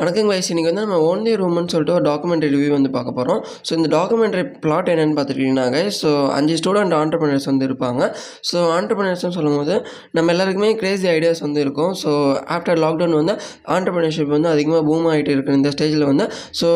வணக்கங்க வயசு இன்றைக்கி வந்து நம்ம ஓன்லி ரூம்னு சொல்லிட்டு ஒரு டாக்குமெண்ட்ரி ரிவ்யூ வந்து பார்க்க போகிறோம் ஸோ இந்த டாக்குமெண்ட்ரி பிளாட் என்னென்னு பார்த்துக்கிட்டிங்கன்னாங்க ஸோ அஞ்சு ஸ்டூடெண்ட் ஆண்டர்பிரினர்ஸ் வந்து இருப்பாங்க. ஸோ ஆண்டர்பனர்ஸ்னு சொல்லும்போது நம்ம எல்லாருக்குமே கிரேசி ஐடியாஸ் வந்து இருக்கும். ஸோ ஆஃப்டர் லாக்டவுன் வந்து ஆண்டர்பிரினர்ஷிப் வந்து அதிகமாக பூம் ஆகிட்டு இருக்கிற இந்த ஸ்டேஜில் வந்து. ஸோ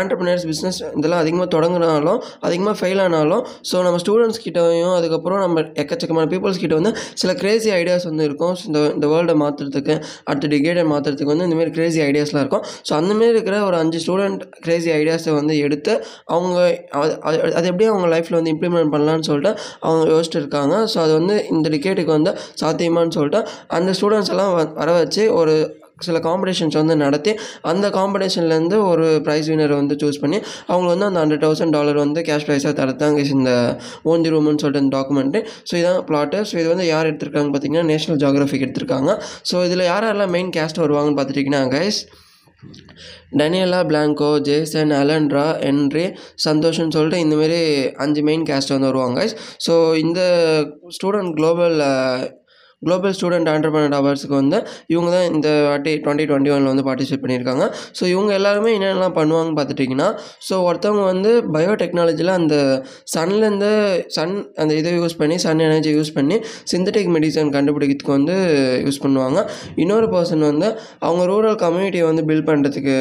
ஆண்டர்பிரினர்ஸ் பிஸ்னஸ் இதெல்லாம் அதிகமாக தொடங்குனாலும் அதிகமாக ஃபெயில் ஆனாலும் ஸோ நம்ம ஸ்டூடெண்ட்ஸ் கிட்டேயும் அதுக்கப்புறம் நம்ம எக்கச்சக்கமான பீப்புள்ஸ் கிட்ட வந்து சில கிரேசி ஐடியாஸ் வந்து இருக்கும். இந்த இந்த வேர்ல்டை மாற்றுறதுக்கு அடுத்த டிகேடை மாற்றுறதுக்கு வந்து இந்தமாரி கிரேசி ஐடியாஸ்லாம் இருக்கும். ஸோ அந்தமாரி இருக்கிற ஒரு அஞ்சு ஸ்டூடெண்ட் கிரேசி ஐடியாஸை வந்து எடுத்து அவங்க அது அது- எப்படி அவங்க லைஃப்பில் வந்து இம்ப்ளிமெண்ட் பண்ணலான்னு சொல்லிட்டு அவங்க யோசிச்சுட்டு இருக்காங்க ஸோ அது வந்து இந்த டிக்கெட்டுக்கு வந்து சாத்தியமான்னு சொல்லிட்டு அந்த ஸ்டூடெண்ட்ஸ் எல்லாம் வ- வர வச்சு ஒரு சில காம்படிஷன்ஸ் வந்து நடத்தி அந்த காம்படிஷன்லேருந்து ஒரு ப்ரைஸ் வினரை வந்து சூஸ் பண்ணி அவங்க வந்து அந்த ஹண்ட்ரட் தௌசண்ட் டாலர் வந்து கேஷ் ப்ரைஸாக தரத்தாங்க இந்த ஓந்தி ரூம்னு சொல்லிட்டு அந்த டாக்குமெண்ட்டு ஸோ இதான் பிளாட்டு ஸோ இது வந்து யார் எடுத்திருக்காங்க பார்த்தீங்கன்னா நேஷனல் ஜியாகிரபிக் எடுத்திருக்காங்க. ஸோ இதில் யார் யாரெல்லாம் மெயின் கேஸ்ட் வருவாங்கன்னு பார்த்துட்டிங்கன்னா guys Daniela Blanco Jason Alandra Henry சந்தோஷ்னு சொல்லிட்டு இந்தமாரி அஞ்சு மெயின் கேஸ்ட் வந்து வருவாங்க ஸோ இந்த student global global student entrepreneur அவார்ட்ஸுக்கு வந்து இவங்க தான் இந்த வாட்டி டுவெண்ட்டி டுவெண்ட்டி ஒனில் வந்து பார்ட்டிசிபேட் பண்ணியிருக்காங்க. ஸோ இவங்க எல்லாருமே என்னென்னலாம் பண்ணுவாங்கன்னு பார்த்துட்டிங்கன்னா ஸோ ஒருத்தவங்க வந்து பயோடெக்னாலஜியில் அந்த சன்லேருந்து சன் அந்த இதை யூஸ் பண்ணி சன் எனர்ஜி யூஸ் பண்ணி சிந்தட்டிக் மெடிசன் கண்டுபிடிக்கிறதுக்கு வந்து யூஸ் பண்ணுவாங்க. இன்னொரு பர்சன் வந்து அவங்க ரூரல் கம்யூனிட்டியை வந்து பில்ட் பண்ணுறதுக்கு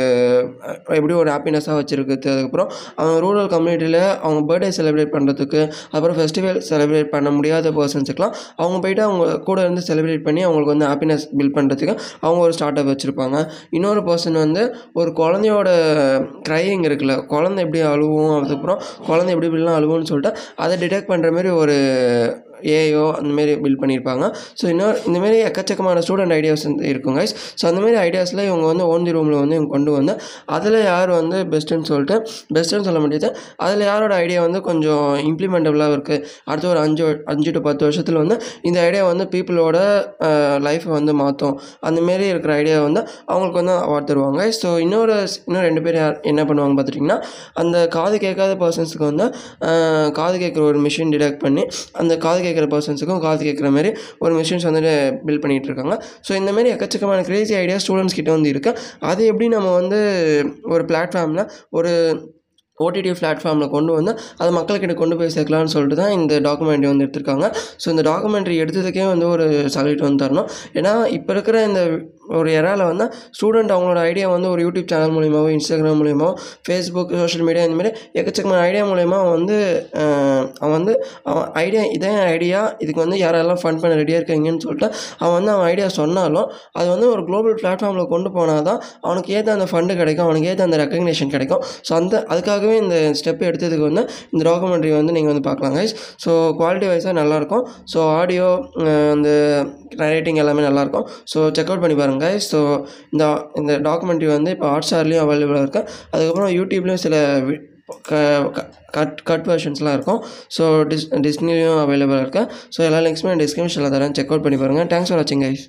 எப்படி ஒரு ஹாப்பினஸ்ஸாக வச்சுருக்குது அதுக்கப்புறம் அவங்க ரூரல் கம்யூனிட்டியில் அவங்க பர்த்டே செலிப்ரேட் பண்ணுறதுக்கு அப்புறம் ஃபெஸ்டிவல் செலிப்ரேட் பண்ண முடியாத பர்சன்ஸுக்கெலாம் அவங்க போயிட்டு அவங்க கூட வந்து செலிப்ரேட் பண்ணி அவங்களுக்கு வந்து ஹாப்பினஸ் பில்ட் பண்ணுறதுக்கு அவங்க ஒரு ஸ்டார்ட் அப் வச்சுருப்பாங்க. இன்னொரு பர்சன் வந்து ஒரு குழந்தையோட க்ரையிங் இருக்குல்ல குழந்தை எப்படி அழுவும் அதுக்கப்புறம் குழந்தை எப்படி இப்படிலாம் அழுவும்னு சொல்லிட்டு அதை டிடெக்ட் பண்ணுற மாதிரி ஒரு ஏஐயோ அந்தமாரி பில்ட் பண்ணியிருப்பாங்க ஸோ இன்னொரு இந்தமாரி எக்கச்சக்கமான ஸ்டூடெண்ட் ஐடியாஸ் வந்து இருக்கும் ஸோ அந்தமாரி ஐடியாஸில் இவங்க வந்து ஓந்தி ரூமில் வந்து இவங்க கொண்டு வந்து அதில் யார் வந்து பெஸ்ட்டுன்னு சொல்லிட்டு பெஸ்ட்டுன்னு சொல்ல முடியாது அதில் யாரோட ஐடியா வந்து கொஞ்சம் இம்ப்ளிமெண்டபுளாக இருக்குது அடுத்த ஒரு அஞ்சு அஞ்சு டு பத்து வருஷத்தில் வந்து இந்த ஐடியா வந்து பீப்புளோட லைஃப்பை வந்து மாற்றும் அந்தமாரி இருக்கிற ஐடியா வந்து அவங்களுக்கு வந்து அவார்ட் தருவாங்க ஸோ இன்னொரு இன்னும் ரெண்டு பேர் யார் என்ன பண்ணுவாங்க பார்த்துட்டிங்கன்னா அந்த காது கேட்காத பர்சன்ஸுக்கு வந்து காது கேட்குற ஒரு மிஷின் டிடெக்ட் பண்ணி அந்த காது கேட்குற பர்சன்ஸுக்கும் காது கேட்குற மாதிரி ஒரு மிஷின்ஸ் வந்து பில்ட் பண்ணிகிட்டு இருக்காங்க ஸோ இந்த மாதிரி எக்கச்சக்கமான கிரேசி ஐடியா ஸ்டூடெண்ட்ஸ் கிட்ட வந்து இருக்குது அது எப்படி நம்ம வந்து ஒரு பிளாட்ஃபார்மில் ஒரு ஓடிடி பிளாட்ஃபார்மில் கொண்டு வந்து அதை மக்கள்கிட்ட கொண்டு போய் சேர்க்கலாம்னு சொல்லிட்டு தான் இந்த டாக்குமெண்ட்ரி வந்து எடுத்திருக்காங்க. ஸோ இந்த டாக்குமெண்ட்ரி எடுத்ததுக்கே வந்து ஒரு சல்யூட் வந்து தரணும். ஏன்னா இப்போ இருக்கிற இந்த ஒரு இறால வந்து ஸ்டூடெண்ட் அவங்களோட ஐடியா வந்து ஒரு யூடியூப் சேனல் மூலியமாகவோ இன்ஸ்டாகிராம் மூலியமாக ஃபேஸ்புக் சோஷியல் மீடியா இந்தமாதிரி எக்கச்சக்கமான ஐடியா மூலயமா அவன் வந்து அவன் வந்து அவன் ஐடியா இதே ஐடியா இதுக்கு வந்து யாரெல்லாம் ஃபண்ட் பண்ண ரெடியாக இருக்காங்கன்னு சொல்லிட்டு அவன் வந்து அவன் ஐடியா சொன்னாலும் அது வந்து ஒரு குளோபல் பிளாட்ஃபார்மில் கொண்டு போனால் தான் அவனுக்கு ஏற்ற அந்த ஃபண்டு கிடைக்கும் அவனுக்கு ஏற்ற அந்த ரெக்கக்னேஷன் கிடைக்கும். ஸோ அந்த அதுக்காகவே இந்த ஸ்டெப் எடுத்ததுக்கு வந்து இந்த டாக்குமெண்ட்ரி வந்து நீங்கள் வந்து பார்க்கலாம் கைஸ் ஸோ குவாலிட்டி வைஸாக நல்லாயிருக்கும் ஸோ ஆடியோ அந்த ரைட்டிங் எல்லாமே நல்லாயிருக்கும் ஸோ செக் அவுட் பண்ணி பாருங்க. கைஸ் ஸோ இந்த இந்த டாக்குமெண்ட்ரி வந்து இப்போ ஹாட்ஸ்டார்லேயும் அவைலபிளாக இருக்குது அதுக்கப்புறம் யூடியூப்லேயும் சில க- க- கட் கட் வெர்ஷன்ஸ்லாம் இருக்கும். ஸோ டிஸ் டிஸ்னிலையும் அவைலபிளாக இருக்குது ஸோ எல்லா லிங்க்ஸுமே டிஸ்கிரிப்ஷனில் தரேன். செக் அவுட் பண்ணி பாருங்கள் தேங்க்ஸ் ஃபார் வாட்சிங் கைஸ்